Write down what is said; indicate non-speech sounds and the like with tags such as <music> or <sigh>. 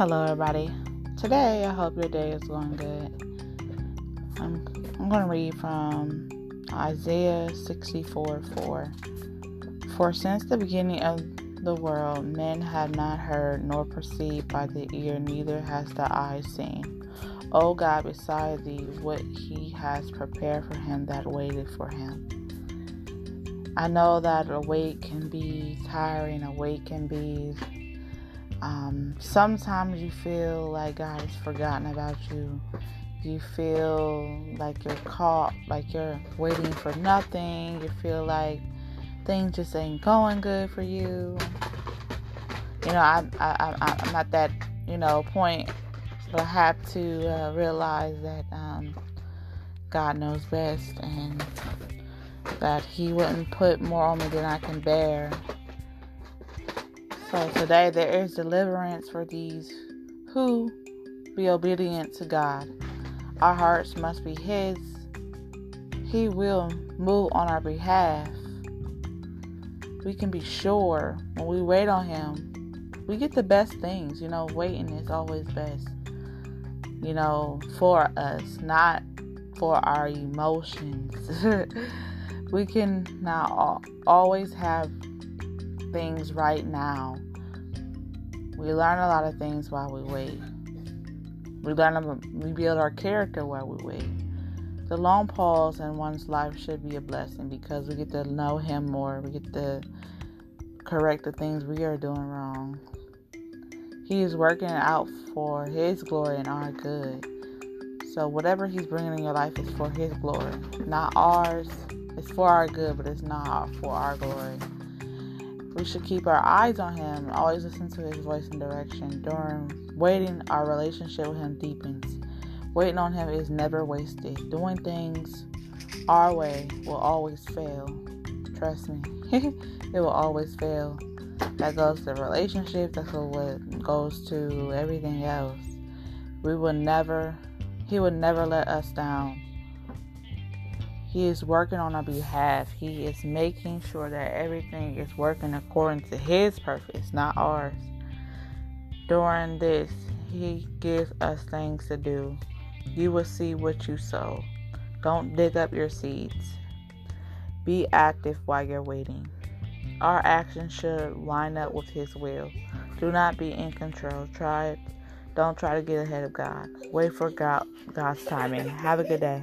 Hello, everybody. Today, I hope your day is going good. I'm, I'm going to read from Isaiah 64 4. For since the beginning of the world, men have not heard nor perceived by the ear, neither has the eye seen. O God, beside thee, what he has prepared for him that waited for him. I know that a wait can be tiring, a wait can be um, sometimes you feel like God has forgotten about you. You feel like you're caught, like you're waiting for nothing. You feel like things just ain't going good for you. You know, I, I, I, I'm at that, you know, point, but I have to uh, realize that um, God knows best and that He wouldn't put more on me than I can bear. So today there is deliverance for these who be obedient to God. Our hearts must be His. He will move on our behalf. We can be sure when we wait on Him, we get the best things. You know, waiting is always best. You know, for us, not for our emotions. <laughs> we can not always have things right now. We learn a lot of things while we wait. We learn to rebuild our character while we wait. The long pause in one's life should be a blessing because we get to know him more. We get to correct the things we are doing wrong. He is working out for his glory and our good. So whatever he's bringing in your life is for his glory, not ours. It's for our good, but it's not for our glory. We should keep our eyes on Him and always listen to His voice and direction. During waiting, our relationship with Him deepens. Waiting on Him is never wasted. Doing things our way will always fail. Trust me, <laughs> it will always fail. That goes to relationships, that's what goes to everything else. We will never, He will never let us down. He is working on our behalf. He is making sure that everything is working according to His purpose, not ours. During this, He gives us things to do. You will see what you sow. Don't dig up your seeds. Be active while you're waiting. Our actions should line up with His will. Do not be in control. Try it. Don't try to get ahead of God. Wait for God, God's timing. Have a good day.